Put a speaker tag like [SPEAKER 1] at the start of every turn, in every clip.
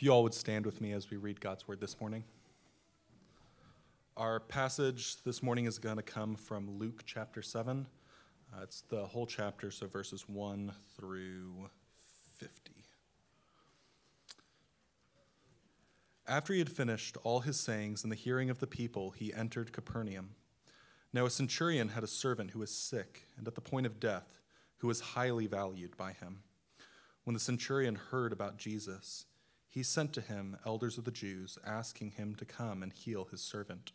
[SPEAKER 1] If you all would stand with me as we read God's word this morning. Our passage this morning is going to come from Luke chapter 7. Uh, it's the whole chapter, so verses 1 through 50. After he had finished all his sayings in the hearing of the people, he entered Capernaum. Now a centurion had a servant who was sick and at the point of death, who was highly valued by him. When the centurion heard about Jesus, he sent to him elders of the Jews, asking him to come and heal his servant.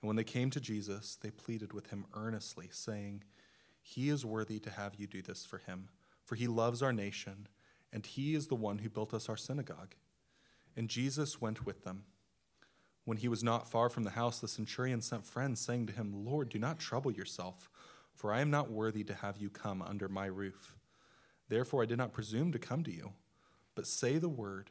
[SPEAKER 1] And when they came to Jesus, they pleaded with him earnestly, saying, He is worthy to have you do this for him, for he loves our nation, and he is the one who built us our synagogue. And Jesus went with them. When he was not far from the house, the centurion sent friends, saying to him, Lord, do not trouble yourself, for I am not worthy to have you come under my roof. Therefore I did not presume to come to you, but say the word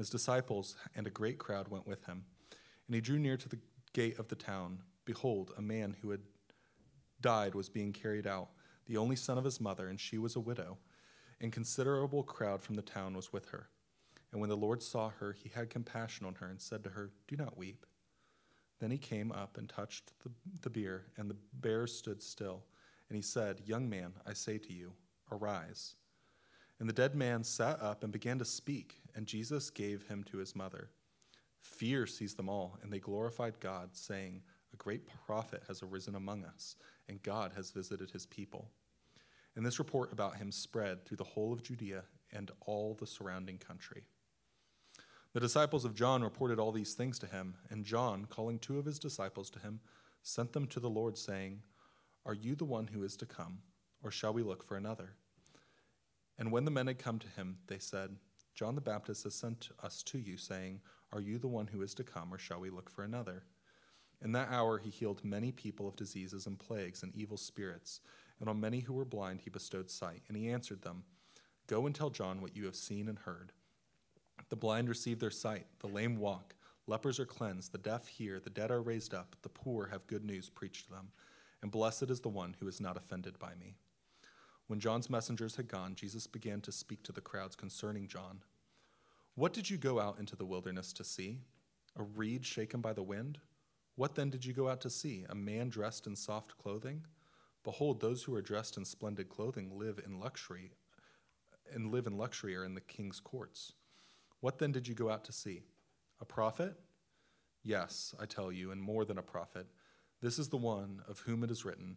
[SPEAKER 1] his disciples and a great crowd went with him. And he drew near to the gate of the town. Behold, a man who had died was being carried out, the only son of his mother, and she was a widow. And considerable crowd from the town was with her. And when the Lord saw her, he had compassion on her and said to her, Do not weep. Then he came up and touched the, the bier, and the bear stood still. And he said, Young man, I say to you, arise. And the dead man sat up and began to speak, and Jesus gave him to his mother. Fear seized them all, and they glorified God, saying, A great prophet has arisen among us, and God has visited his people. And this report about him spread through the whole of Judea and all the surrounding country. The disciples of John reported all these things to him, and John, calling two of his disciples to him, sent them to the Lord, saying, Are you the one who is to come, or shall we look for another? And when the men had come to him, they said, John the Baptist has sent us to you, saying, Are you the one who is to come, or shall we look for another? In that hour he healed many people of diseases and plagues and evil spirits, and on many who were blind he bestowed sight. And he answered them, Go and tell John what you have seen and heard. The blind receive their sight, the lame walk, lepers are cleansed, the deaf hear, the dead are raised up, the poor have good news preached to them, and blessed is the one who is not offended by me. When John's messengers had gone, Jesus began to speak to the crowds concerning John. What did you go out into the wilderness to see? A reed shaken by the wind? What then did you go out to see? A man dressed in soft clothing? Behold, those who are dressed in splendid clothing live in luxury and live in luxury are in the king's courts. What then did you go out to see? A prophet? Yes, I tell you, and more than a prophet. This is the one of whom it is written,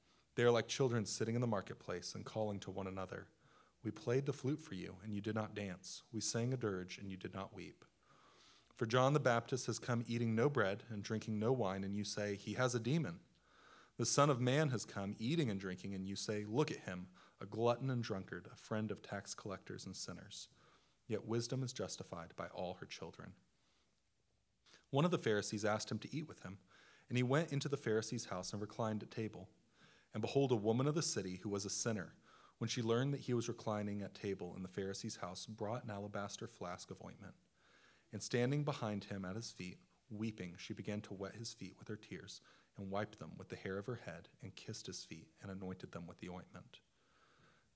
[SPEAKER 1] They are like children sitting in the marketplace and calling to one another. We played the flute for you, and you did not dance. We sang a dirge, and you did not weep. For John the Baptist has come eating no bread and drinking no wine, and you say, He has a demon. The Son of Man has come eating and drinking, and you say, Look at him, a glutton and drunkard, a friend of tax collectors and sinners. Yet wisdom is justified by all her children. One of the Pharisees asked him to eat with him, and he went into the Pharisee's house and reclined at table. And behold, a woman of the city who was a sinner, when she learned that he was reclining at table in the Pharisee's house, brought an alabaster flask of ointment. And standing behind him at his feet, weeping, she began to wet his feet with her tears, and wiped them with the hair of her head, and kissed his feet, and anointed them with the ointment.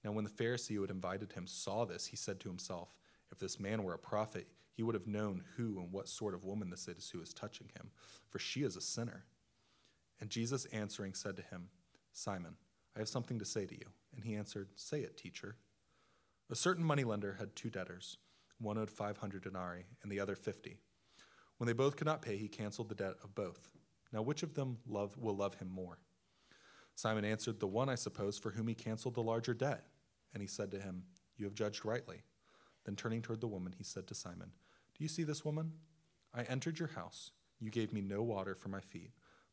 [SPEAKER 1] Now, when the Pharisee who had invited him saw this, he said to himself, If this man were a prophet, he would have known who and what sort of woman this is who is touching him, for she is a sinner. And Jesus answering said to him, Simon, I have something to say to you. And he answered, Say it, teacher. A certain moneylender had two debtors. One owed 500 denarii, and the other 50. When they both could not pay, he canceled the debt of both. Now, which of them love, will love him more? Simon answered, The one, I suppose, for whom he canceled the larger debt. And he said to him, You have judged rightly. Then turning toward the woman, he said to Simon, Do you see this woman? I entered your house. You gave me no water for my feet,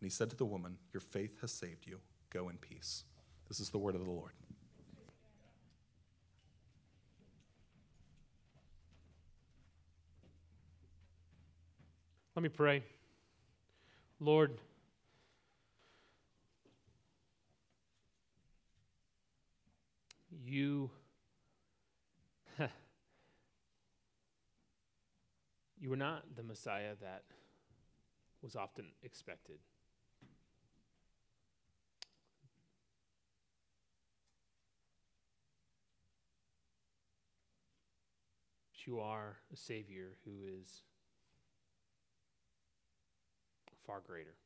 [SPEAKER 1] And he said to the woman, Your faith has saved you. Go in peace. This is the word of the Lord.
[SPEAKER 2] Let me pray. Lord, you you were not the Messiah that was often expected. You are a Savior who is far greater.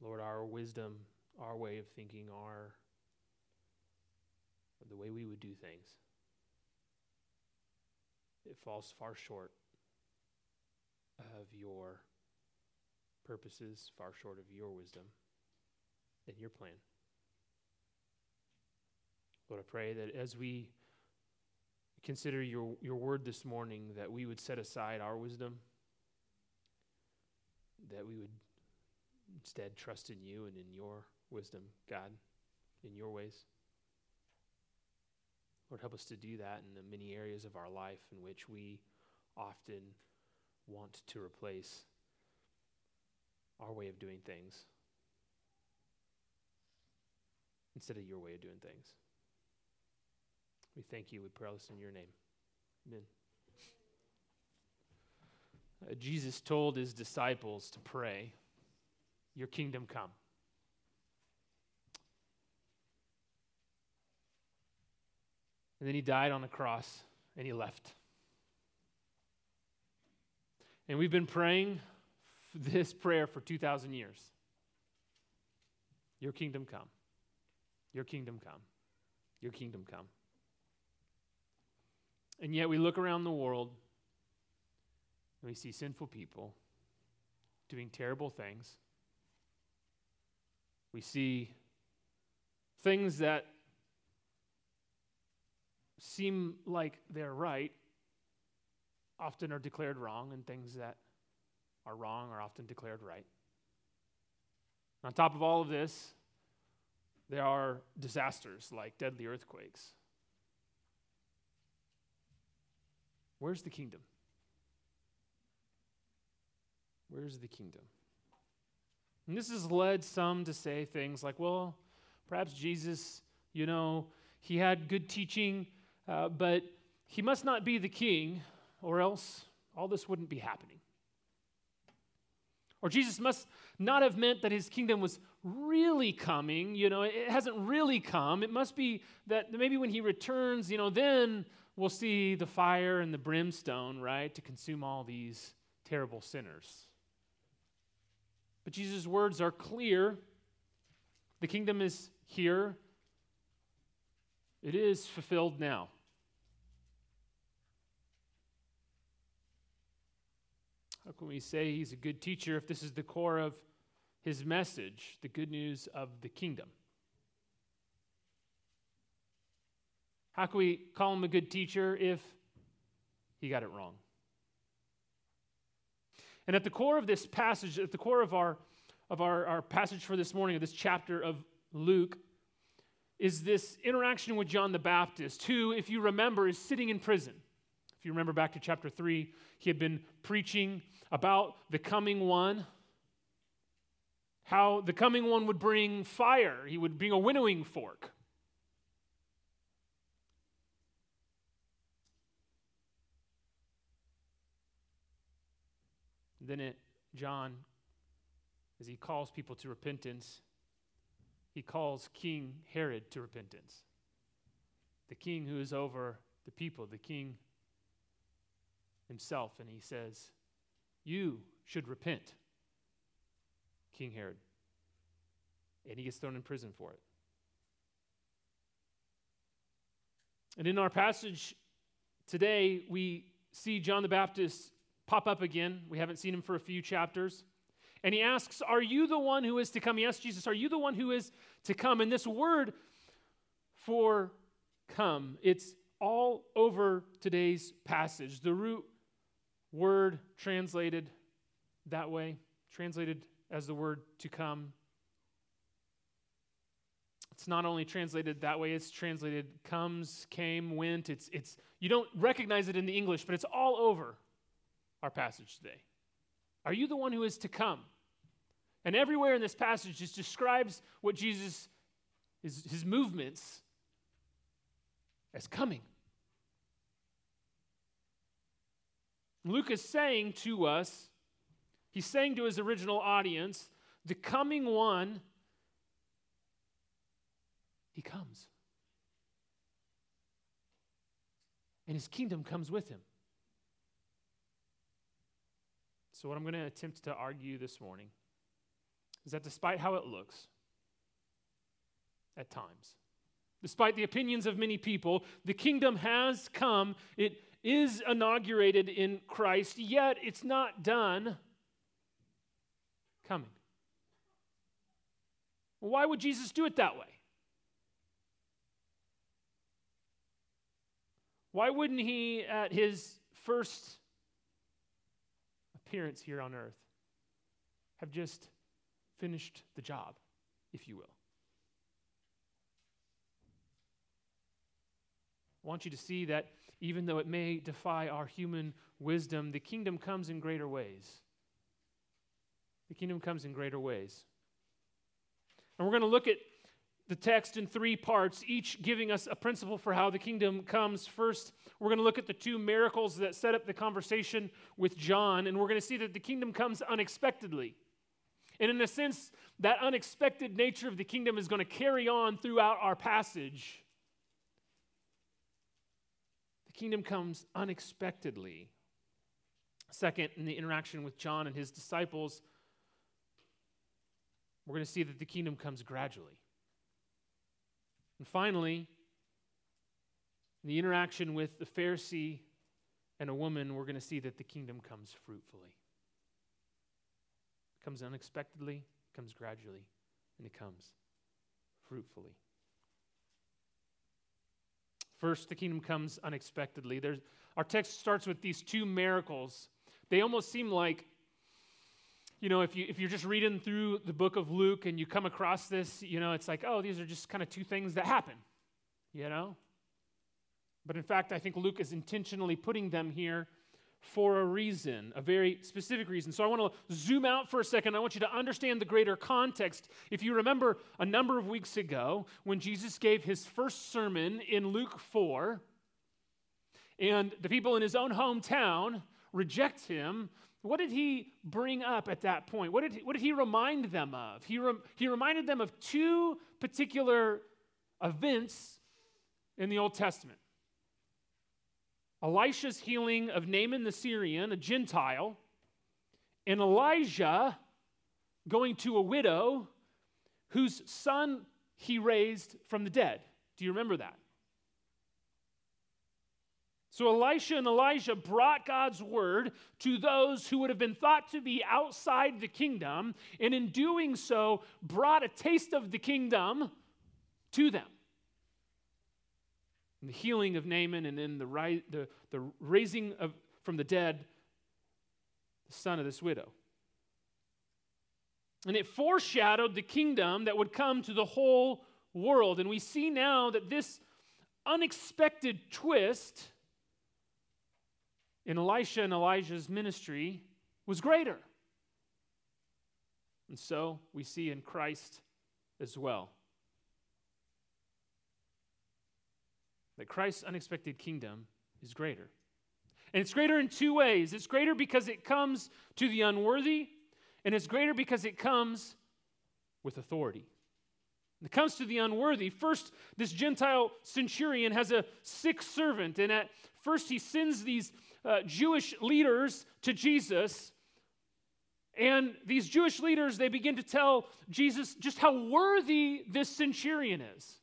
[SPEAKER 2] Lord, our wisdom, our way of thinking, our the way we would do things, it falls far short of your purposes, far short of your wisdom and your plan. Lord, I pray that as we consider your, your word this morning that we would set aside our wisdom, that we would instead trust in you and in your wisdom, God, in your ways. Lord, help us to do that in the many areas of our life in which we often want to replace our way of doing things instead of your way of doing things. We thank you. We pray this in your name. Amen. Uh, Jesus told his disciples to pray, Your kingdom come. And then he died on the cross and he left. And we've been praying this prayer for 2,000 years Your kingdom come. Your kingdom come. Your kingdom come. And yet we look around the world and we see sinful people doing terrible things. We see things that seem like they're right often are declared wrong, and things that are wrong are often declared right. On top of all of this, there are disasters like deadly earthquakes Where's the kingdom? Where's the kingdom? And this has led some to say things like, well, perhaps Jesus, you know, he had good teaching, uh, but he must not be the king, or else all this wouldn't be happening. Or Jesus must not have meant that his kingdom was really coming. You know, it hasn't really come. It must be that maybe when he returns, you know, then we'll see the fire and the brimstone, right, to consume all these terrible sinners. But Jesus' words are clear. The kingdom is here, it is fulfilled now. How can we say he's a good teacher if this is the core of his message, the good news of the kingdom? How can we call him a good teacher if he got it wrong? And at the core of this passage, at the core of our, of our, our passage for this morning, of this chapter of Luke, is this interaction with John the Baptist, who, if you remember, is sitting in prison. If you remember back to chapter 3, he had been preaching about the coming one, how the coming one would bring fire, he would bring a winnowing fork. Then it, John, as he calls people to repentance, he calls King Herod to repentance. The king who is over the people, the king himself, and he says, You should repent, King Herod. And he gets thrown in prison for it. And in our passage today, we see John the Baptist pop up again. We haven't seen him for a few chapters. And he asks, Are you the one who is to come? Yes, Jesus, are you the one who is to come? And this word for come, it's all over today's passage. The root word translated that way, translated as the word to come. It's not only translated that way, it's translated comes, came, went. It's, it's, you don't recognize it in the English, but it's all over our passage today. Are you the one who is to come? And everywhere in this passage just describes what Jesus, his, his movements, as coming. Luke is saying to us, he's saying to his original audience, the coming one, he comes. And his kingdom comes with him. So, what I'm going to attempt to argue this morning is that despite how it looks at times, despite the opinions of many people, the kingdom has come. It is inaugurated in Christ, yet it's not done coming. Why would Jesus do it that way? Why wouldn't he, at his first appearance here on earth, have just finished the job, if you will? I want you to see that even though it may defy our human wisdom, the kingdom comes in greater ways. The kingdom comes in greater ways. And we're going to look at the text in three parts, each giving us a principle for how the kingdom comes. First, we're going to look at the two miracles that set up the conversation with John, and we're going to see that the kingdom comes unexpectedly. And in a sense, that unexpected nature of the kingdom is going to carry on throughout our passage. The kingdom comes unexpectedly. Second, in the interaction with John and his disciples, we're going to see that the kingdom comes gradually. And finally, the interaction with the Pharisee and a woman, we're going to see that the kingdom comes fruitfully. It comes unexpectedly, it comes gradually, and it comes fruitfully. First, the kingdom comes unexpectedly. There's, our text starts with these two miracles. They almost seem like you know, if, you, if you're just reading through the book of Luke and you come across this, you know, it's like, oh, these are just kind of two things that happen, you know? But in fact, I think Luke is intentionally putting them here for a reason, a very specific reason. So I want to zoom out for a second. I want you to understand the greater context. If you remember a number of weeks ago when Jesus gave his first sermon in Luke 4, and the people in his own hometown reject him, what did he bring up at that point? What did he, what did he remind them of? He, re, he reminded them of two particular events in the Old Testament Elisha's healing of Naaman the Syrian, a Gentile, and Elijah going to a widow whose son he raised from the dead. Do you remember that? So Elisha and Elijah brought God's word to those who would have been thought to be outside the kingdom, and in doing so, brought a taste of the kingdom to them. The healing of Naaman, and then the, ri- the, the raising of, from the dead, the son of this widow. And it foreshadowed the kingdom that would come to the whole world. And we see now that this unexpected twist in Elisha and Elijah's ministry was greater. And so we see in Christ as well that Christ's unexpected kingdom is greater. And it's greater in two ways it's greater because it comes to the unworthy, and it's greater because it comes with authority. It comes to the unworthy, first, this Gentile centurion has a sick servant, and at first he sends these uh, Jewish leaders to Jesus. And these Jewish leaders, they begin to tell Jesus just how worthy this centurion is.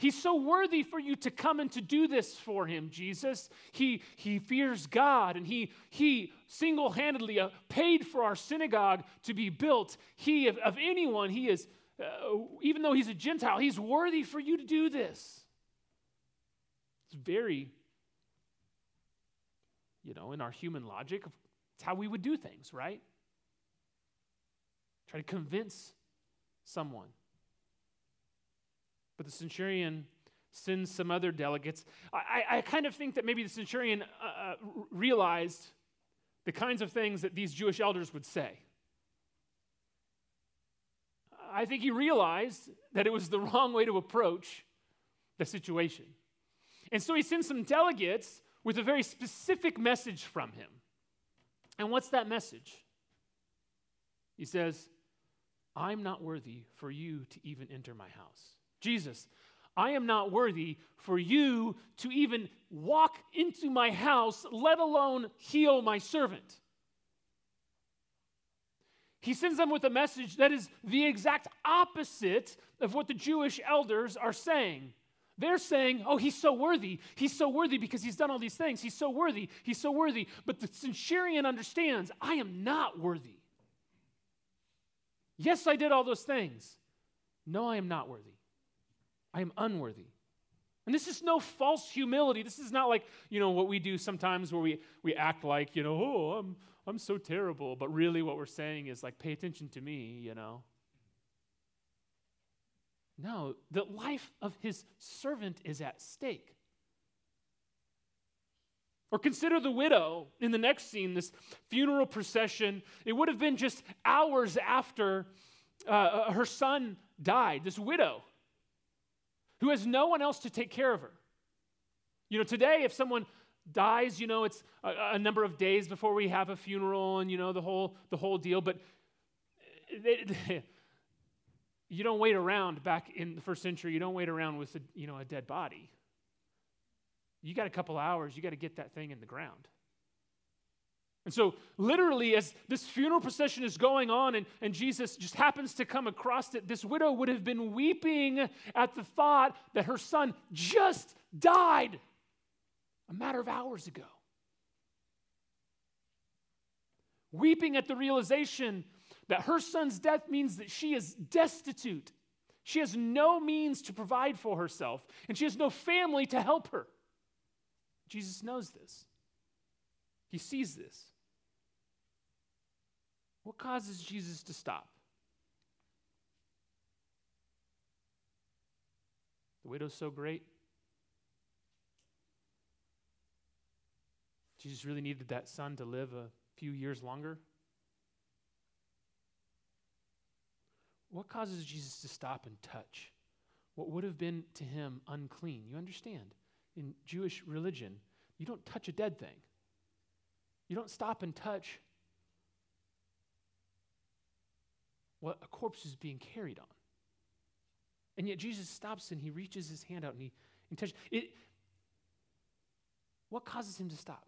[SPEAKER 2] He's so worthy for you to come and to do this for him, Jesus. He, he fears God and he, he single handedly uh, paid for our synagogue to be built. He, of, of anyone, he is, uh, even though he's a Gentile, he's worthy for you to do this. It's very, you know, in our human logic, it's how we would do things, right? Try to convince someone. But the centurion sends some other delegates. I, I kind of think that maybe the centurion uh, uh realized the kinds of things that these Jewish elders would say. I think he realized that it was the wrong way to approach the situation. And so he sends some delegates with a very specific message from him. And what's that message? He says, I'm not worthy for you to even enter my house. Jesus, I am not worthy for you to even walk into my house, let alone heal my servant. He sends them with a message that is the exact opposite of what the Jewish elders are saying. They're saying, Oh, he's so worthy. He's so worthy because he's done all these things. He's so worthy. He's so worthy. But the centurion understands, I am not worthy. Yes, I did all those things. No, I am not worthy. I am unworthy. And this is no false humility. This is not like, you know, what we do sometimes where we, we act like, you know, oh, I'm, I'm so terrible. But really what we're saying is like, pay attention to me, you know. No, the life of his servant is at stake. Or consider the widow in the next scene, this funeral procession. It would have been just hours after uh, uh her son died, this widow who has no one else to take care of her. You know, today, if someone dies, you know, it's a, a number of days before we have a funeral and, you know, the whole, the whole deal. But they, you don't wait around back in the first century, you don't wait around with, a, you know, a dead body. You got a couple hours, you got to get that thing in the ground. And so, literally, as this funeral procession is going on and, and Jesus just happens to come across it, this widow would have been weeping at the thought that her son just died a matter of hours ago. Weeping at the realization that her son's death means that she is destitute. She has no means to provide for herself, and she has no family to help her. Jesus knows this. He sees this. What causes Jesus to stop? The widow's so great. Jesus really needed that son to live a few years longer. What causes Jesus to stop and touch what would have been to him unclean? You understand? In Jewish religion, you don't touch a dead thing. You don't stop and touch what a corpse is being carried on. And yet Jesus stops and he reaches his hand out and he, touches it. What causes him to stop?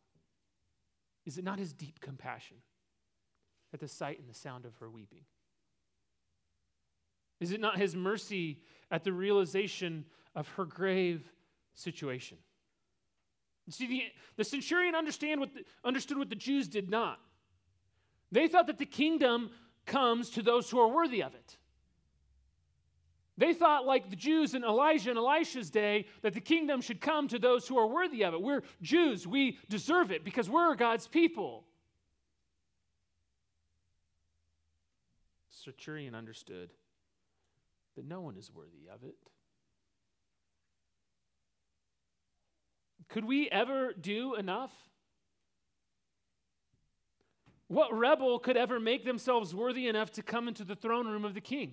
[SPEAKER 2] Is it not his deep compassion at the sight and the sound of her weeping? Is it not his mercy at the realization of her grave situation? See, the, the centurion understand what the, understood what the Jews did not. They thought that the kingdom comes to those who are worthy of it. They thought, like the Jews in Elijah and Elisha's day, that the kingdom should come to those who are worthy of it. We're Jews, we deserve it because we're God's people. Centurion understood that no one is worthy of it. Could we ever do enough? What rebel could ever make themselves worthy enough to come into the throne room of the king?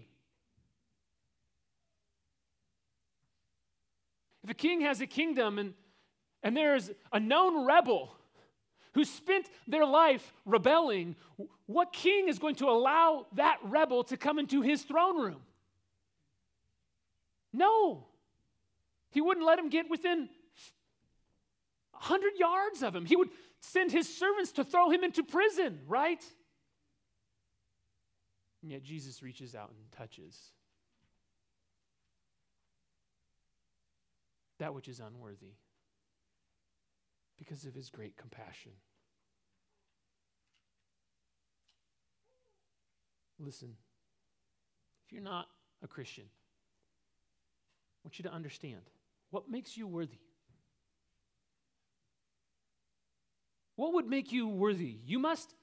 [SPEAKER 2] If a king has a kingdom and, and there's a known rebel who spent their life rebelling, what king is going to allow that rebel to come into his throne room? No. He wouldn't let him get within 100 yards of him. He would send his servants to throw him into prison, right? And yet Jesus reaches out and touches that which is unworthy because of his great compassion. Listen, if you're not a Christian, want you to understand what makes you worthy. What would make you worthy? You must,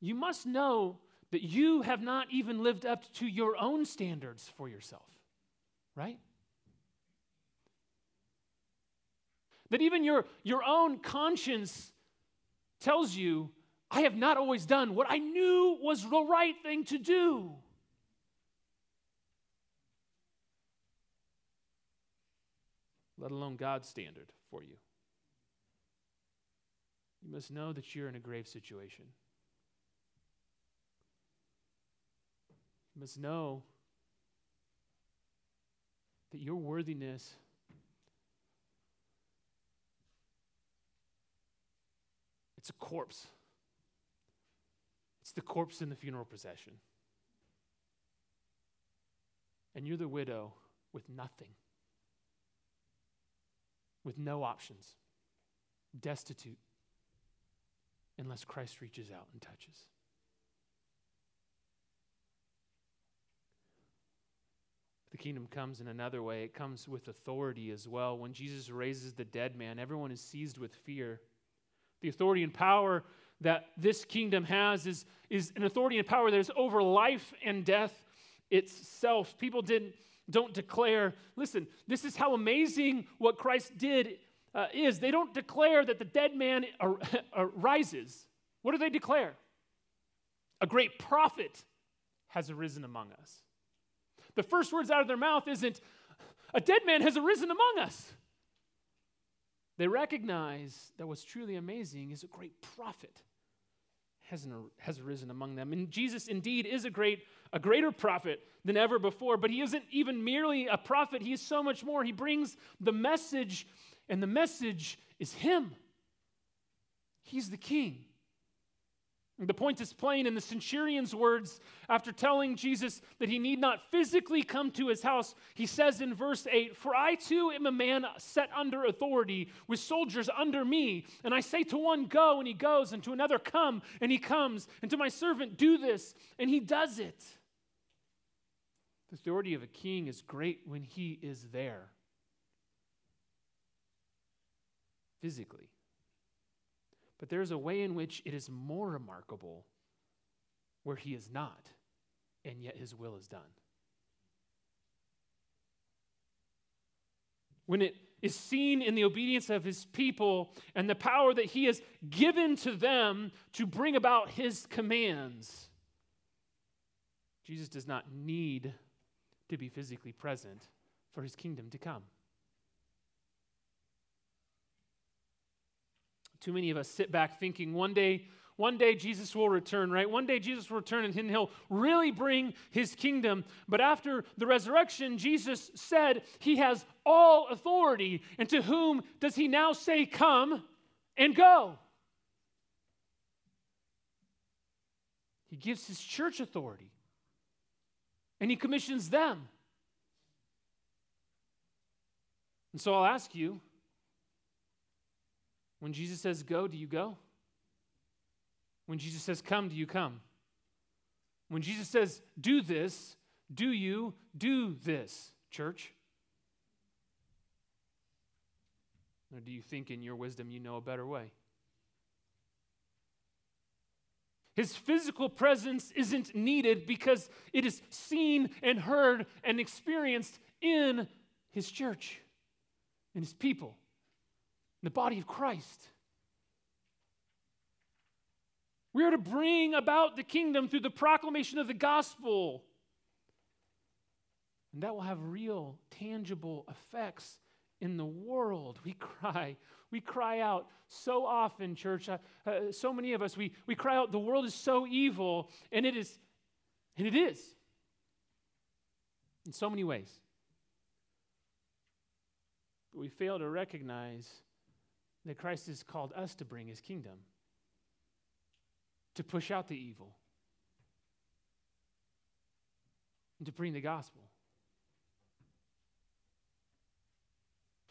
[SPEAKER 2] you must know that you have not even lived up to your own standards for yourself, right? That even your, your own conscience tells you, I have not always done what I knew was the right thing to do. Let alone God's standard for you. You must know that you're in a grave situation. You must know that your worthiness it's a corpse. It's the corpse in the funeral procession. And you're the widow with nothing, with no options, destitute, unless Christ reaches out and touches. The kingdom comes in another way. It comes with authority as well. When Jesus raises the dead man, everyone is seized with fear. The authority and power that this kingdom has is, is an authority and power that is over life and death itself. People didn't, don't declare, listen, this is how amazing what Christ did uh, is. They don't declare that the dead man ar- arises. What do they declare? A great prophet has arisen among us. The first words out of their mouth isn't, a dead man has arisen among us. They recognize that what's truly amazing is a great prophet has, has arisen among them. And Jesus indeed is a great, a greater prophet than ever before, but he isn't even merely a prophet, he is so much more. He brings the message, and the message is him. He's the king. The point is plain in the centurion's words after telling Jesus that he need not physically come to his house. He says in verse 8, For I too am a man set under authority with soldiers under me. And I say to one, Go, and he goes, and to another, Come, and he comes, and to my servant, Do this, and he does it. The authority of a king is great when he is there physically. But there's a way in which it is more remarkable where he is not, and yet his will is done. When it is seen in the obedience of his people and the power that he has given to them to bring about his commands, Jesus does not need to be physically present for his kingdom to come. Too many of us sit back thinking one day, one day Jesus will return, right? One day Jesus will return and he'll really bring his kingdom. But after the resurrection, Jesus said he has all authority. And to whom does he now say, Come and go? He gives his church authority and he commissions them. And so I'll ask you when Jesus says go, do you go? When Jesus says come, do you come? When Jesus says do this, do you do this, church? Or do you think in your wisdom you know a better way? His physical presence isn't needed because it is seen and heard and experienced in his church, in his people the body of Christ. We are to bring about the kingdom through the proclamation of the gospel. And that will have real, tangible effects in the world? We cry. We cry out so often, church. Uh, uh, so many of us, we, we cry out, the world is so evil, and it is, and it is in so many ways. But we fail to recognize that Christ has called us to bring his kingdom, to push out the evil, and to bring the gospel.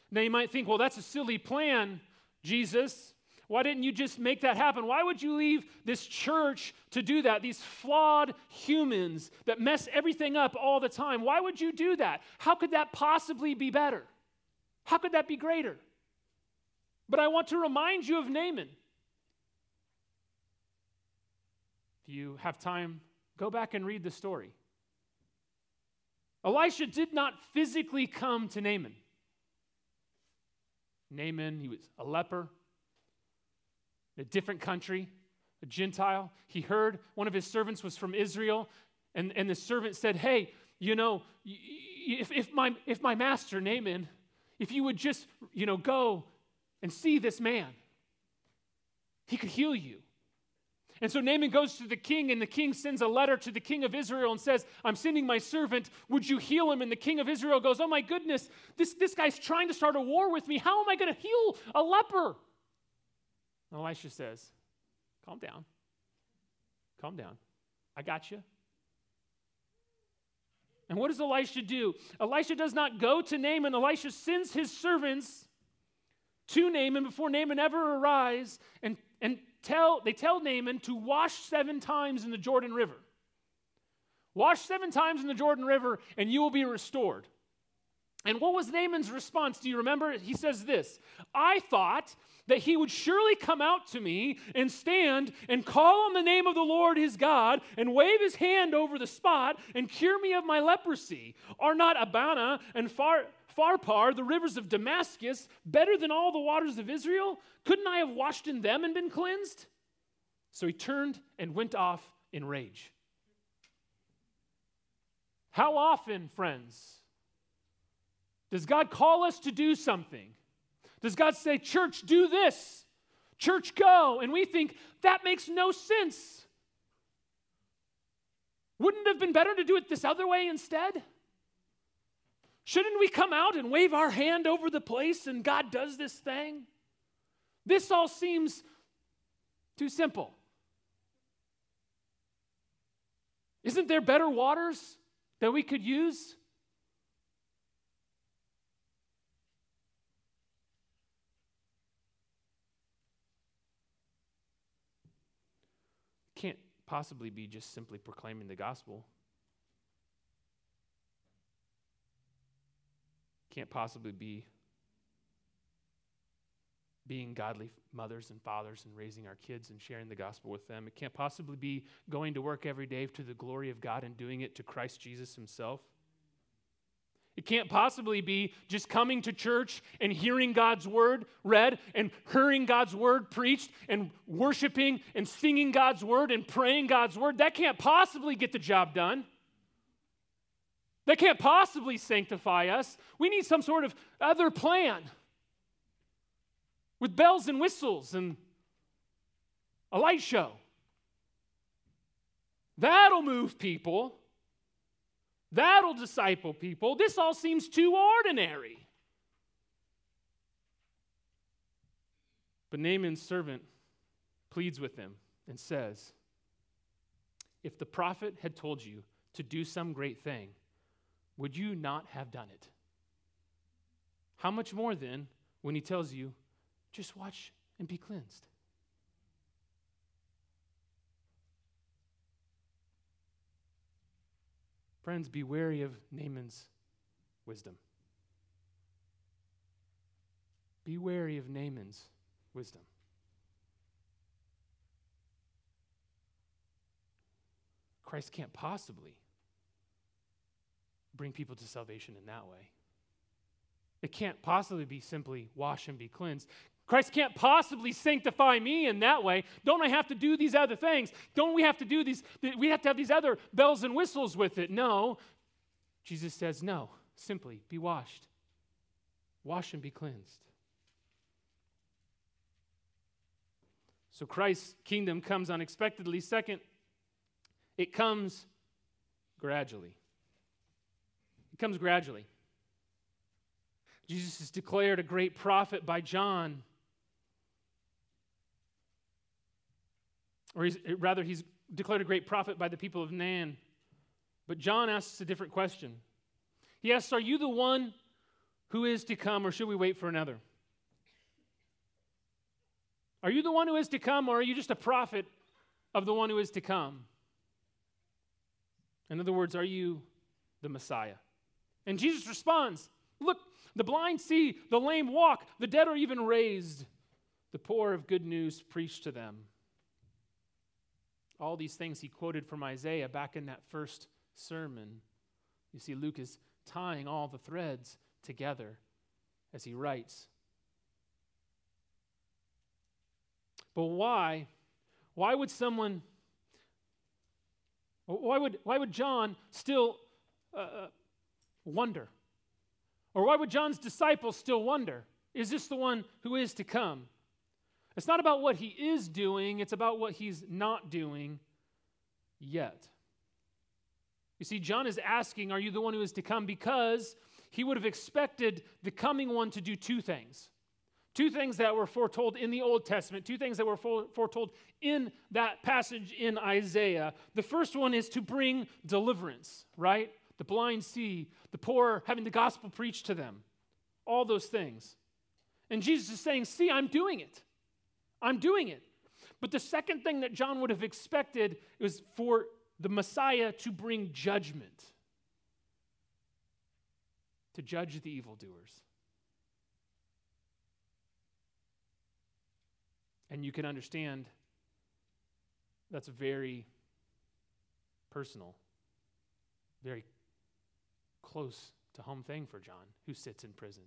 [SPEAKER 2] Now you might think, well, that's a silly plan, Jesus. Why didn't you just make that happen? Why would you leave this church to do that? These flawed humans that mess everything up all the time. Why would you do that? How could that possibly be better? How could that be greater? But I want to remind you of Naaman. If you have time, go back and read the story. Elisha did not physically come to Naaman. Naaman, he was a leper a different country, a Gentile. He heard one of his servants was from Israel, and, and the servant said, Hey, you know, if, if, my, if my master, Naaman, if you would just, you know, go and see this man, he could heal you. And so Naaman goes to the king, and the king sends a letter to the king of Israel and says, I'm sending my servant. Would you heal him? And the king of Israel goes, Oh my goodness, this, this guy's trying to start a war with me. How am I going to heal a leper? Elisha says, Calm down. Calm down. I got you. And what does Elisha do? Elisha does not go to Naaman. Elisha sends his servants to Naaman before Naaman ever arrives and, and tell, they tell Naaman to wash seven times in the Jordan River. Wash seven times in the Jordan River and you will be restored. And what was Naaman's response? Do you remember? He says this I thought that he would surely come out to me and stand and call on the name of the Lord his God and wave his hand over the spot and cure me of my leprosy. Are not Abana and Far, Pharpar, the rivers of Damascus, better than all the waters of Israel? Couldn't I have washed in them and been cleansed? So he turned and went off in rage. How often, friends, does God call us to do something? Does God say, Church, do this? Church, go. And we think, that makes no sense. Wouldn't it have been better to do it this other way instead? Shouldn't we come out and wave our hand over the place and God does this thing? This all seems too simple. Isn't there better waters that we could use? can't possibly be just simply proclaiming the gospel. Can't possibly be being godly mothers and fathers and raising our kids and sharing the gospel with them. It can't possibly be going to work every day to the glory of God and doing it to Christ Jesus himself. It can't possibly be just coming to church and hearing God's word read and hearing God's word preached and worshiping and singing God's word and praying God's word. That can't possibly get the job done. That can't possibly sanctify us. We need some sort of other plan with bells and whistles and a light show. That'll move people. That'll disciple people. This all seems too ordinary. But Naaman's servant pleads with him and says, If the prophet had told you to do some great thing, would you not have done it? How much more then when he tells you, just watch and be cleansed? Friends, be wary of Naaman's wisdom. Be wary of Naaman's wisdom. Christ can't possibly bring people to salvation in that way. It can't possibly be simply wash and be cleansed. Christ can't possibly sanctify me in that way. Don't I have to do these other things? Don't we have to do these? We have to have these other bells and whistles with it. No. Jesus says, no, simply be washed. Wash and be cleansed. So Christ's kingdom comes unexpectedly. Second, it comes gradually. It comes gradually. Jesus is declared a great prophet by John. Or he's, rather, he's declared a great prophet by the people of Nain. But John asks a different question. He asks, Are you the one who is to come, or should we wait for another? Are you the one who is to come, or are you just a prophet of the one who is to come? In other words, are you the Messiah? And Jesus responds Look, the blind see, the lame walk, the dead are even raised, the poor of good news preached to them. All these things he quoted from Isaiah back in that first sermon. You see, Luke is tying all the threads together as he writes. But why? Why would someone, why would, why would John still uh, uh wonder? Or why would John's disciples still wonder? Is this the one who is to come? It's not about what he is doing, it's about what he's not doing yet. You see, John is asking, Are you the one who is to come? Because he would have expected the coming one to do two things. Two things that were foretold in the Old Testament, two things that were foretold in that passage in Isaiah. The first one is to bring deliverance, right? The blind see, the poor having the gospel preached to them, all those things. And Jesus is saying, See, I'm doing it. I'm doing it. But the second thing that John would have expected was for the Messiah to bring judgment, to judge the evildoers. And you can understand that's very personal, very close to home thing for John, who sits in prison,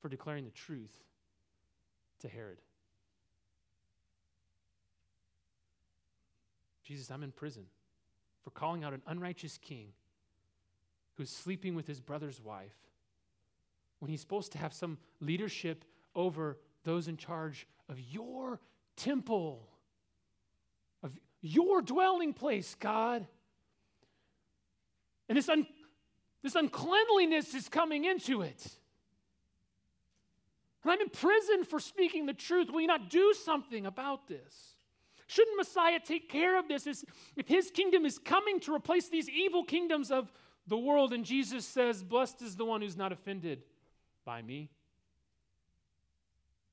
[SPEAKER 2] for declaring the truth to Herod. Jesus, I'm in prison for calling out an unrighteous king who's sleeping with his brother's wife when he's supposed to have some leadership over those in charge of your temple, of your dwelling place, God. And this un- this uncleanliness is coming into it. And I'm in prison for speaking the truth. Will you not do something about this? Shouldn't Messiah take care of this if his kingdom is coming to replace these evil kingdoms of the world? And Jesus says, Blessed is the one who's not offended by me.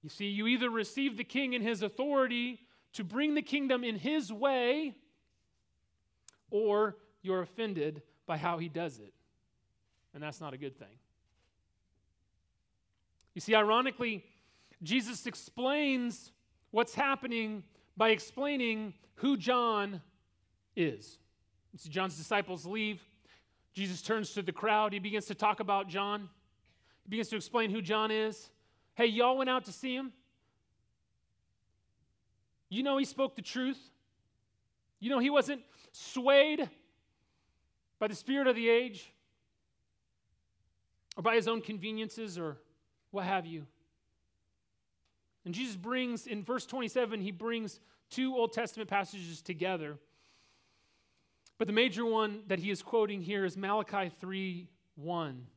[SPEAKER 2] You see, you either receive the king in his authority to bring the kingdom in his way, or you're offended by how he does it and that's not a good thing. You see, ironically, Jesus explains what's happening by explaining who John is. You see, John's disciples leave. Jesus turns to the crowd. He begins to talk about John. He begins to explain who John is. Hey, y'all went out to see him. You know, he spoke the truth. You know, he wasn't swayed by the spirit of the age or by his own conveniences or what have you. And Jesus brings, in verse 27, he brings two Old Testament passages together. But the major one that he is quoting here is Malachi 3 1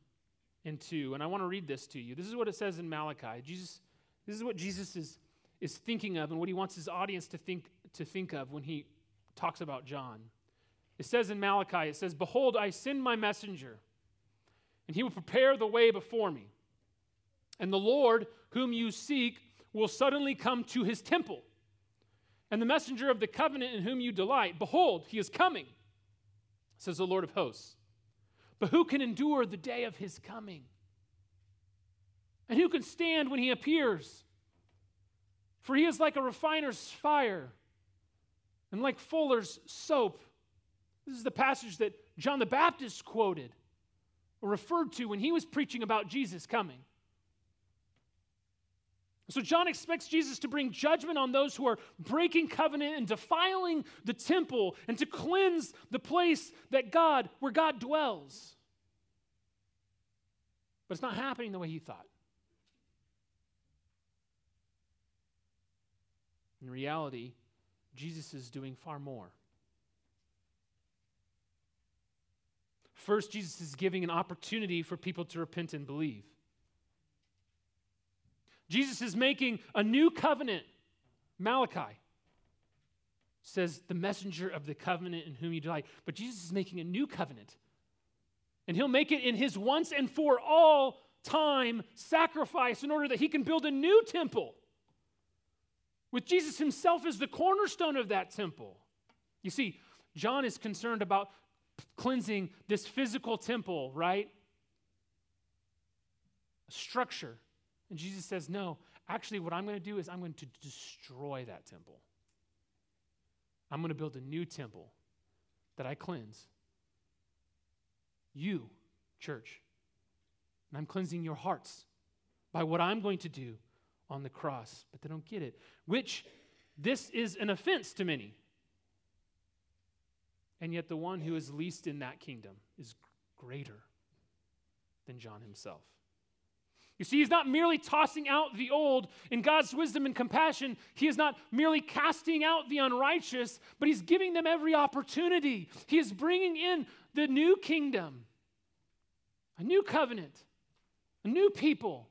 [SPEAKER 2] and 2. And I want to read this to you. This is what it says in Malachi. Jesus, this is what Jesus is, is thinking of and what he wants his audience to think, to think of when he talks about John. It says in Malachi, it says, Behold, I send my messenger and he will prepare the way before me. And the Lord, whom you seek, will suddenly come to his temple. And the messenger of the covenant in whom you delight, behold, he is coming, says the Lord of hosts. But who can endure the day of his coming? And who can stand when he appears? For he is like a refiner's fire and like fuller's soap. This is the passage that John the Baptist quoted referred to when he was preaching about Jesus coming. So, John expects Jesus to bring judgment on those who are breaking covenant and defiling the temple and to cleanse the place that God, where God dwells. But it's not happening the way he thought. In reality, Jesus is doing far more. First, Jesus is giving an opportunity for people to repent and believe. Jesus is making a new covenant. Malachi says, the messenger of the covenant in whom you delight. But Jesus is making a new covenant. And he'll make it in his once and for all time sacrifice in order that he can build a new temple with Jesus himself as the cornerstone of that temple. You see, John is concerned about cleansing this physical temple, right? A structure. And Jesus says, No, actually, what I'm going to do is I'm going to destroy that temple. I'm going to build a new temple that I cleanse. You, church. And I'm cleansing your hearts by what I'm going to do on the cross. But they don't get it, which this is an offense to many. And yet, the one who is least in that kingdom is greater than John himself. You see, he's not merely tossing out the old in God's wisdom and compassion. He is not merely casting out the unrighteous, but he's giving them every opportunity. He is bringing in the new kingdom, a new covenant, a new people.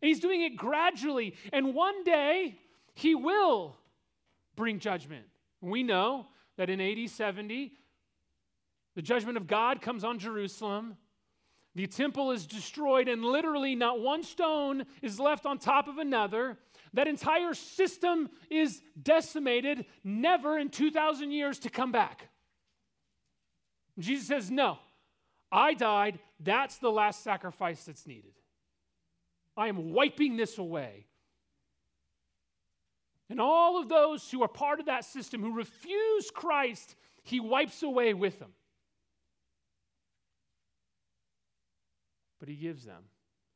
[SPEAKER 2] And he's doing it gradually. And one day, he will bring judgment. We know that in AD 70, the judgment of God comes on Jerusalem. The temple is destroyed, and literally not one stone is left on top of another. That entire system is decimated, never in 2,000 years to come back. Jesus says, No, I died. That's the last sacrifice that's needed. I am wiping this away. And all of those who are part of that system who refuse Christ, he wipes away with them. But he gives them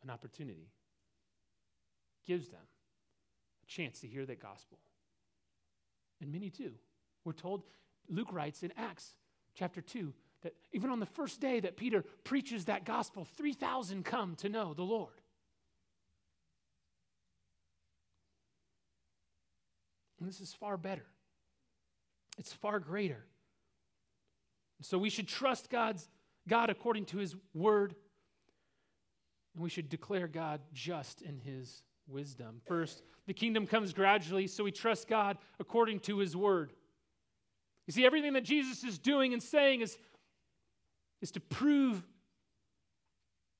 [SPEAKER 2] an opportunity, gives them a chance to hear that gospel. And many do. We're told, Luke writes in Acts chapter 2, that even on the first day that Peter preaches that gospel, 3,000 come to know the Lord. And this is far better, it's far greater. So we should trust God's God according to his word. And we should declare God just in his wisdom. First, the kingdom comes gradually, so we trust God according to his word. You see, everything that Jesus is doing and saying is, is to prove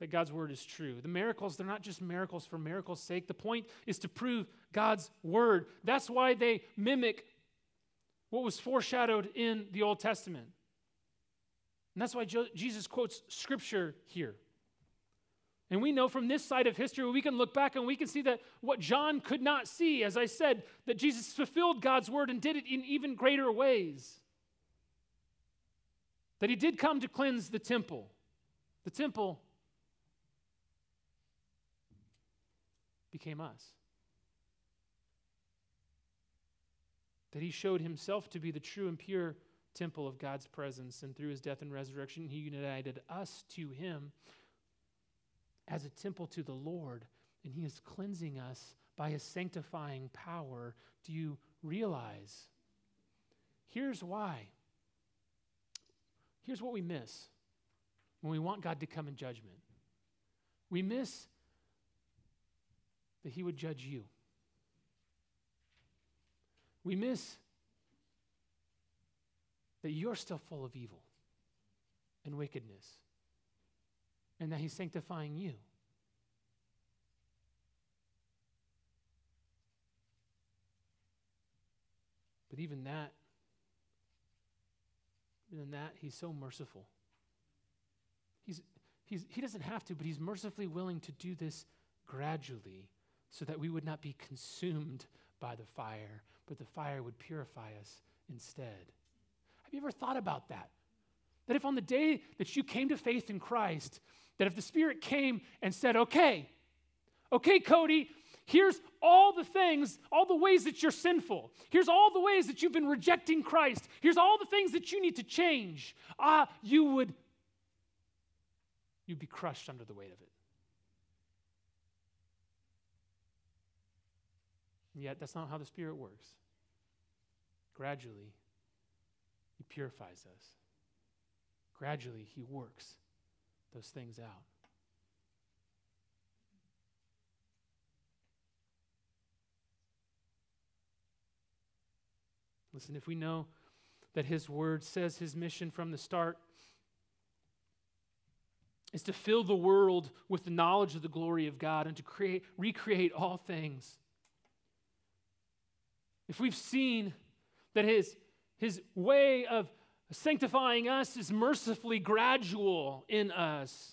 [SPEAKER 2] that God's word is true. The miracles, they're not just miracles for miracles' sake. The point is to prove God's word. That's why they mimic what was foreshadowed in the Old Testament. And that's why Jesus quotes scripture here. And we know from this side of history, we can look back and we can see that what John could not see, as I said, that Jesus fulfilled God's word and did it in even greater ways. That he did come to cleanse the temple. The temple became us. That he showed himself to be the true and pure temple of God's presence, and through his death and resurrection, he united us to him as a temple to the Lord, and he is cleansing us by his sanctifying power. Do you realize? Here's why. Here's what we miss when we want God to come in judgment. We miss that he would judge you. We miss that you're still full of evil and wickedness, and that he's sanctifying you. But even that, even that, he's so merciful. He's, he's, he doesn't have to, but he's mercifully willing to do this gradually so that we would not be consumed by the fire, but the fire would purify us instead. Have you ever thought about that? That if on the day that you came to faith in Christ, that if the Spirit came and said, okay, okay, Cody, here's all the things, all the ways that you're sinful. Here's all the ways that you've been rejecting Christ. Here's all the things that you need to change. Ah, you would you'd be crushed under the weight of it. And yet, that's not how the Spirit works. Gradually, He purifies us. Gradually, He works those things out. Listen, if we know that His Word says His mission from the start is to fill the world with the knowledge of the glory of God and to create, recreate all things. If we've seen that his, his way of sanctifying us is mercifully gradual in us,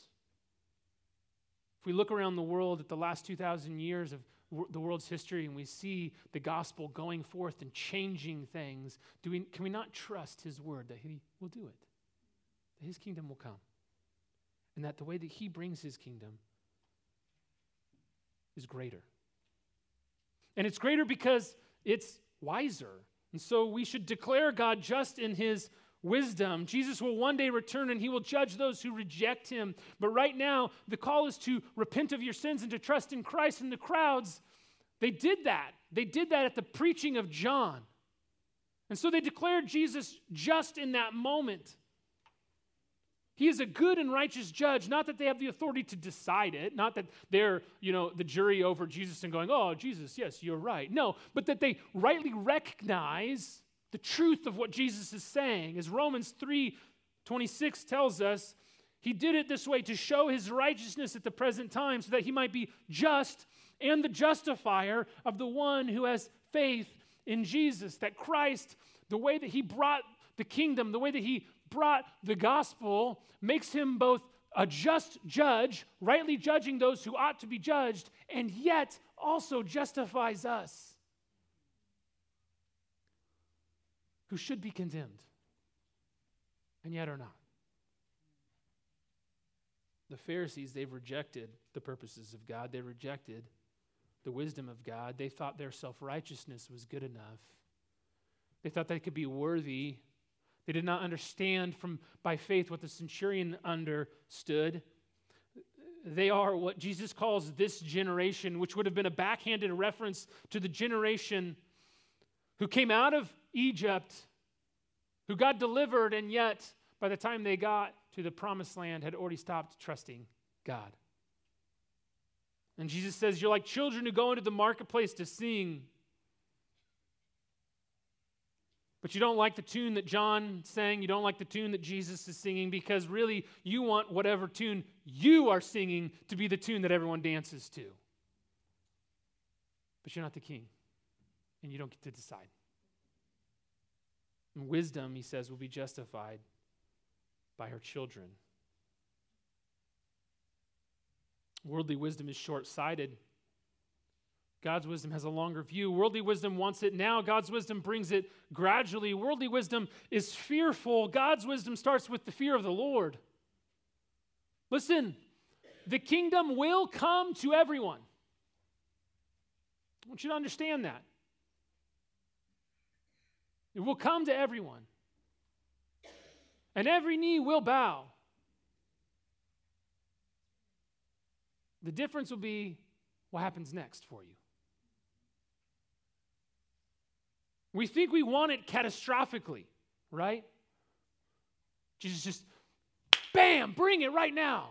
[SPEAKER 2] if we look around the world at the last 2,000 years of the world's history and we see the gospel going forth and changing things, do we, can we not trust his word that he will do it? That his kingdom will come? and that the way that he brings his kingdom is greater. And it's greater because it's wiser. And so we should declare God just in his wisdom. Jesus will one day return and he will judge those who reject him. But right now, the call is to repent of your sins and to trust in Christ. And the crowds, they did that. They did that at the preaching of John. And so they declared Jesus just in that moment. He is a good and righteous judge, not that they have the authority to decide it, not that they're, you know, the jury over Jesus and going, "Oh, Jesus, yes, you're right." No, but that they rightly recognize the truth of what Jesus is saying. As Romans 3:26 tells us, he did it this way to show his righteousness at the present time so that he might be just and the justifier of the one who has faith in Jesus. That Christ, the way that he brought the kingdom, the way that he brought the gospel makes him both a just judge, rightly judging those who ought to be judged, and yet also justifies us who should be condemned and yet are not. The Pharisees, they've rejected the purposes of God. They rejected the wisdom of God. They thought their self righteousness was good enough. They thought they could be worthy they did not understand from by faith what the centurion understood. They are what Jesus calls this generation, which would have been a backhanded reference to the generation who came out of Egypt, who got delivered, and yet by the time they got to the promised land had already stopped trusting God. And Jesus says, You're like children who go into the marketplace to sing but you don't like the tune that John sang, you don't like the tune that Jesus is singing because really you want whatever tune you are singing to be the tune that everyone dances to. But you're not the king, and you don't get to decide. And wisdom, he says, will be justified by her children. Worldly wisdom is short sighted. God's wisdom has a longer view. Worldly wisdom wants it now. God's wisdom brings it gradually. Worldly wisdom is fearful. God's wisdom starts with the fear of the Lord. Listen, the kingdom will come to everyone. I want you to understand that. It will come to everyone. And every knee will bow. The difference will be what happens next for you. We think we want it catastrophically, right? Jesus just, bam, bring it right now.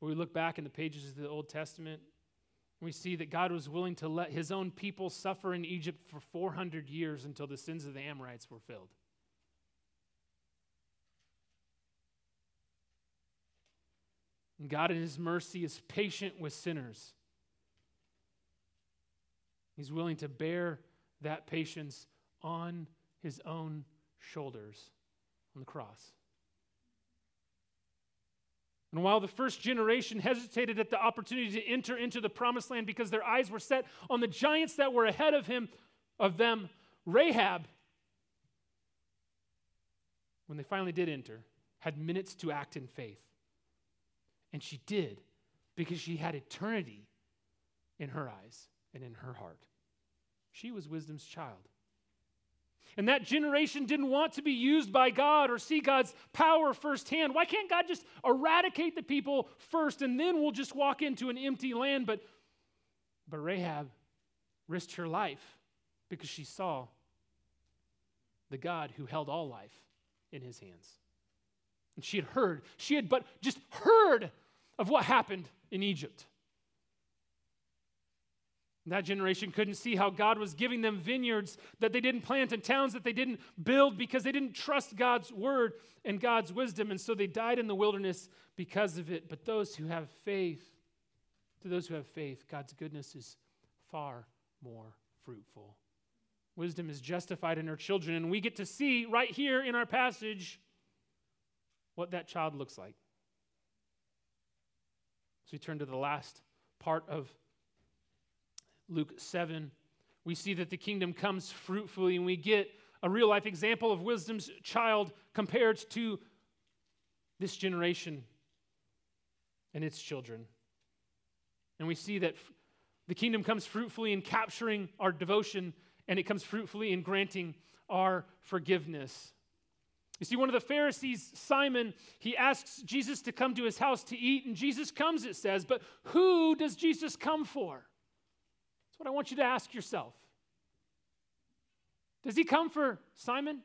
[SPEAKER 2] When we look back in the pages of the Old Testament, we see that God was willing to let his own people suffer in Egypt for 400 years until the sins of the Amorites were filled. And God, in his mercy, is patient with sinners. He's willing to bear that patience on his own shoulders on the cross. And while the first generation hesitated at the opportunity to enter into the promised land because their eyes were set on the giants that were ahead of him of them, Rahab when they finally did enter had minutes to act in faith. And she did because she had eternity in her eyes and in her heart. She was wisdom's child. And that generation didn't want to be used by God or see God's power firsthand. Why can't God just eradicate the people first and then we'll just walk into an empty land? But, but Rahab risked her life because she saw the God who held all life in his hands. And she had heard, she had but just heard of what happened in Egypt. That generation couldn't see how God was giving them vineyards that they didn't plant and towns that they didn't build because they didn't trust God's word and God's wisdom. And so they died in the wilderness because of it. But those who have faith, to those who have faith, God's goodness is far more fruitful. Wisdom is justified in her children. And we get to see right here in our passage what that child looks like. So we turn to the last part of Luke 7, we see that the kingdom comes fruitfully, and we get a real life example of wisdom's child compared to this generation and its children. And we see that the kingdom comes fruitfully in capturing our devotion, and it comes fruitfully in granting our forgiveness. You see, one of the Pharisees, Simon, he asks Jesus to come to his house to eat, and Jesus comes, it says, but who does Jesus come for? That's what I want you to ask yourself. Does he come for Simon?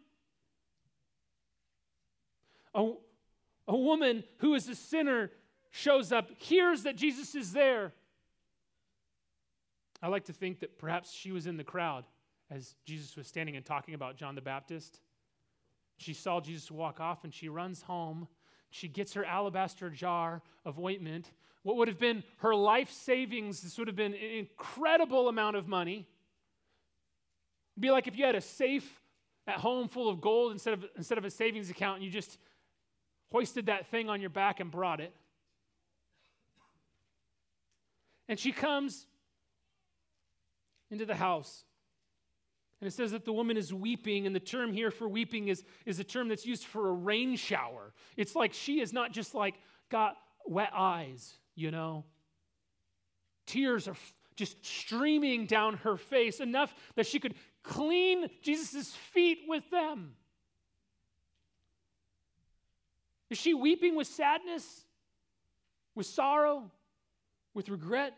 [SPEAKER 2] A, a woman who is a sinner shows up, hears that Jesus is there. I like to think that perhaps she was in the crowd as Jesus was standing and talking about John the Baptist. She saw Jesus walk off and she runs home. She gets her alabaster jar of ointment what would have been her life savings, this would have been an incredible amount of money. It'd be like if you had a safe at home full of gold instead of, instead of a savings account and you just hoisted that thing on your back and brought it. And she comes into the house. And it says that the woman is weeping, and the term here for weeping is, is a term that's used for a rain shower. It's like she is not just like got wet eyes you know? Tears are just streaming down her face, enough that she could clean Jesus' feet with them. Is she weeping with sadness, with sorrow, with regret?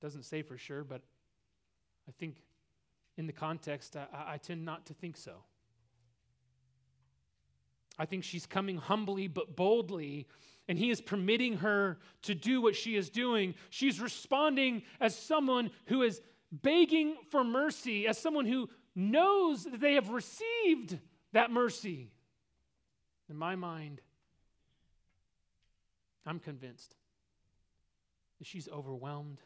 [SPEAKER 2] Doesn't say for sure, but I think in the context, I, I tend not to think so. I think she's coming humbly but boldly, and he is permitting her to do what she is doing. She's responding as someone who is begging for mercy, as someone who knows that they have received that mercy. In my mind, I'm convinced that she's overwhelmed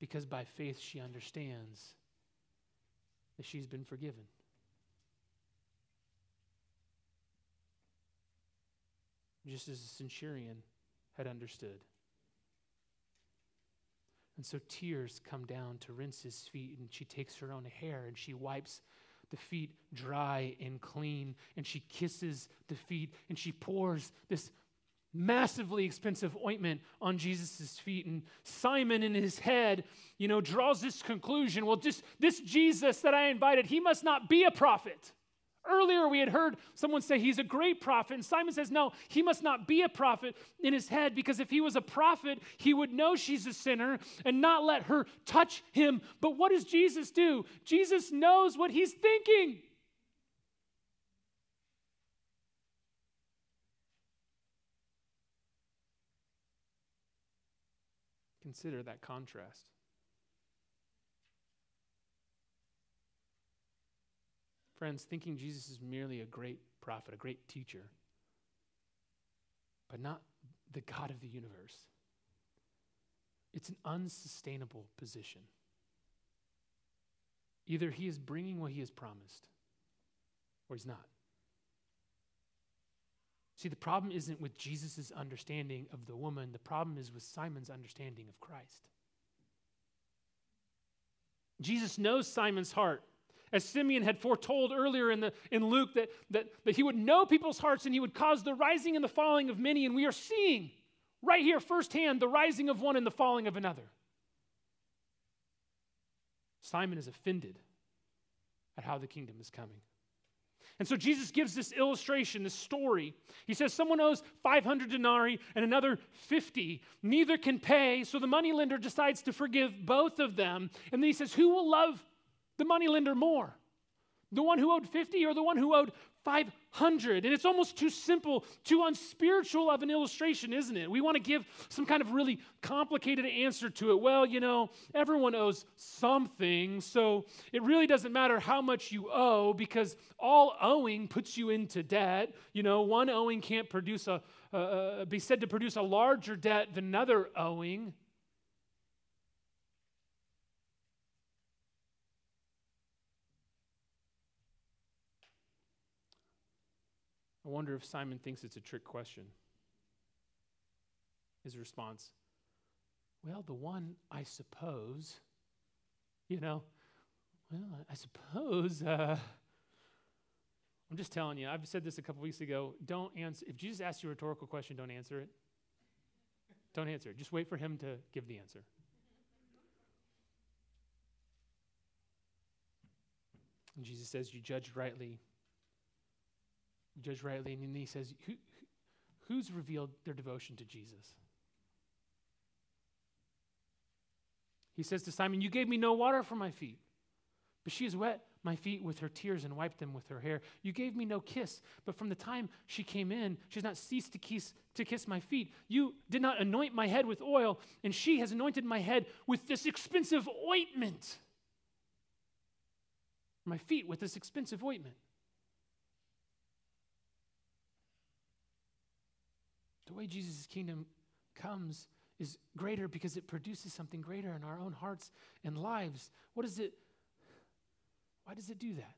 [SPEAKER 2] because by faith she understands that she's been forgiven. Just as the centurion had understood. And so tears come down to rinse his feet, and she takes her own hair and she wipes the feet dry and clean, and she kisses the feet, and she pours this massively expensive ointment on Jesus' feet. And Simon, in his head, you know, draws this conclusion well, just this Jesus that I invited, he must not be a prophet. Earlier, we had heard someone say he's a great prophet, and Simon says, No, he must not be a prophet in his head because if he was a prophet, he would know she's a sinner and not let her touch him. But what does Jesus do? Jesus knows what he's thinking. Consider that contrast. Friends, thinking Jesus is merely a great prophet, a great teacher, but not the God of the universe, it's an unsustainable position. Either he is bringing what he has promised, or he's not. See, the problem isn't with Jesus' understanding of the woman, the problem is with Simon's understanding of Christ. Jesus knows Simon's heart as Simeon had foretold earlier in, the, in Luke, that, that, that he would know people's hearts and he would cause the rising and the falling of many. And we are seeing right here firsthand the rising of one and the falling of another. Simon is offended at how the kingdom is coming. And so Jesus gives this illustration, this story. He says, Someone owes 500 denarii and another 50. Neither can pay, so the moneylender decides to forgive both of them. And then he says, Who will love the moneylender more? The one who owed 50 or the one who owed 500. And it's almost too simple, too unspiritual of an illustration, isn't it? We want to give some kind of really complicated answer to it. Well, you know, everyone owes something, so it really doesn't matter how much you owe because all owing puts you into debt. You know, one owing can't produce a, uh, be said to produce a larger debt than another owing. I wonder if Simon thinks it's a trick question. His response, well, the one, I suppose, you know, well, I suppose, uh, I'm just telling you, I've said this a couple weeks ago. Don't answer, if Jesus asks you a rhetorical question, don't answer it. Don't answer it. Just wait for him to give the answer. And Jesus says, You judged rightly Judge rightly, and then he says, Who, Who's revealed their devotion to Jesus? He says to Simon, You gave me no water for my feet, but she has wet my feet with her tears and wiped them with her hair. You gave me no kiss, but from the time she came in, she has not ceased to kiss, to kiss my feet. You did not anoint my head with oil, and she has anointed my head with this expensive ointment. My feet with this expensive ointment. The way Jesus' kingdom comes is greater because it produces something greater in our own hearts and lives. What is it? Why does it do that?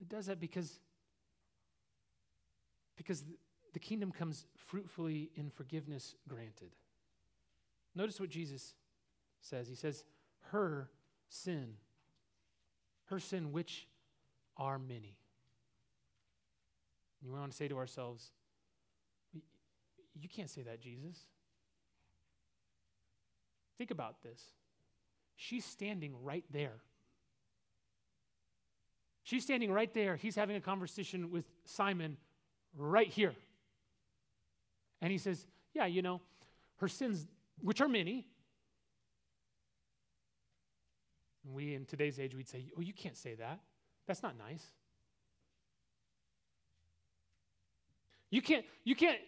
[SPEAKER 2] It does that because because the kingdom comes fruitfully in forgiveness granted. Notice what Jesus says. He says, Her sin, her sin, which are many. You want to say to ourselves, you can't say that, Jesus. Think about this. She's standing right there. She's standing right there. He's having a conversation with Simon right here. And he says, Yeah, you know, her sins, which are many. we, in today's age, we'd say, Oh, you can't say that. That's not nice. You can't, you can't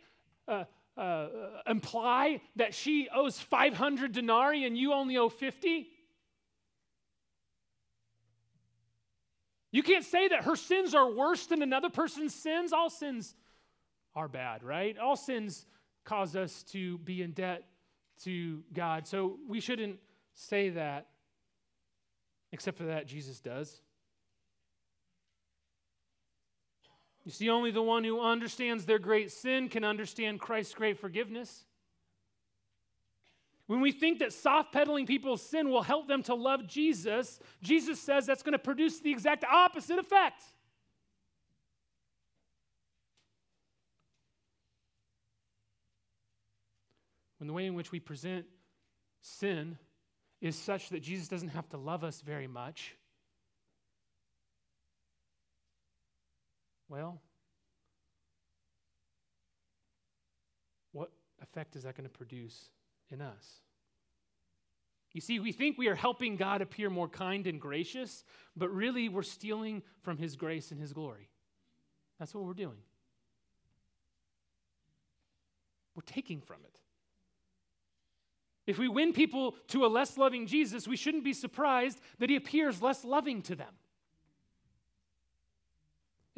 [SPEAKER 2] uh, uh, imply that she owes 500 denarii and you only owe 50? You can't say that her sins are worse than another person's sins. All sins are bad, right? All sins cause us to be in debt to God. So we shouldn't say that, except for that Jesus does. You see, only the one who understands their great sin can understand Christ's great forgiveness. When we think that soft pedaling people's sin will help them to love Jesus, Jesus says that's going to produce the exact opposite effect. When the way in which we present sin is such that Jesus doesn't have to love us very much, Well, what effect is that going to produce in us? You see, we think we are helping God appear more kind and gracious, but really we're stealing from His grace and His glory. That's what we're doing. We're taking from it. If we win people to a less loving Jesus, we shouldn't be surprised that He appears less loving to them.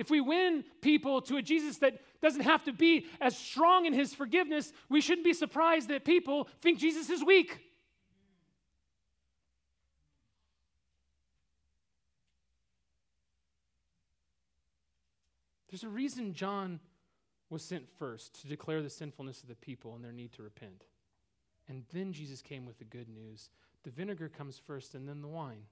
[SPEAKER 2] If we win people to a Jesus that doesn't have to be as strong in his forgiveness, we shouldn't be surprised that people think Jesus is weak. There's a reason John was sent first to declare the sinfulness of the people and their need to repent. And then Jesus came with the good news. The vinegar comes first and then the wine.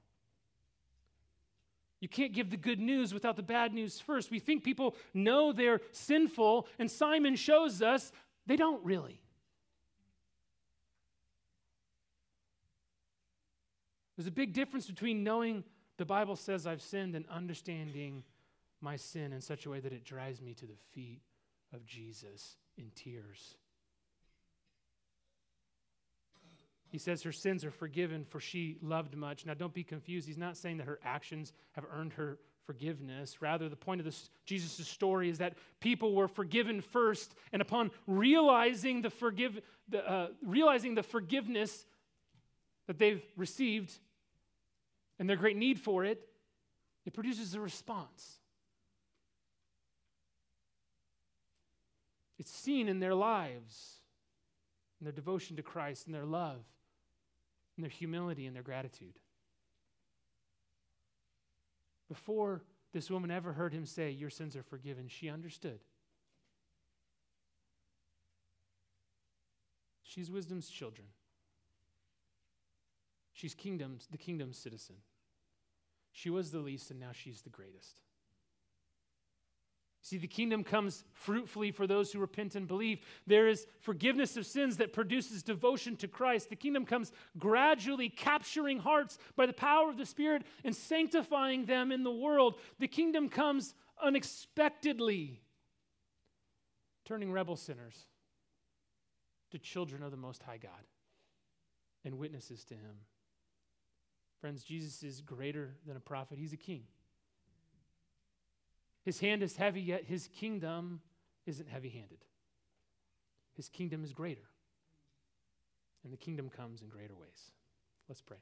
[SPEAKER 2] You can't give the good news without the bad news first. We think people know they're sinful, and Simon shows us they don't really. There's a big difference between knowing The Bible says I've sinned and understanding my sin in such a way that it drives me to the feet of Jesus in tears. He says her sins are forgiven for she loved much. Now, don't be confused. He's not saying that her actions have earned her forgiveness. Rather, the point of Jesus' story is that people were forgiven first, and upon realizing the, forgive, the, uh, realizing the forgiveness that they've received and their great need for it, it produces a response. It's seen in their lives, in their devotion to Christ, in their love, in their humility, and their gratitude. Before this woman ever heard him say, Your sins are forgiven, she understood. She's wisdom's children. She's kingdom's, the kingdom's citizen. She was the least, and now she's the greatest. See, the kingdom comes fruitfully for those who repent and believe. There is forgiveness of sins that produces devotion to Christ. The kingdom comes gradually capturing hearts by the power of the Spirit and sanctifying them in the world. The kingdom comes unexpectedly, turning rebel sinners to children of the Most High God and witnesses to Him. Friends, Jesus is greater than a prophet, He's a king. His hand is heavy, yet his kingdom isn't heavy handed. His kingdom is greater. And the kingdom comes in greater ways. Let's pray.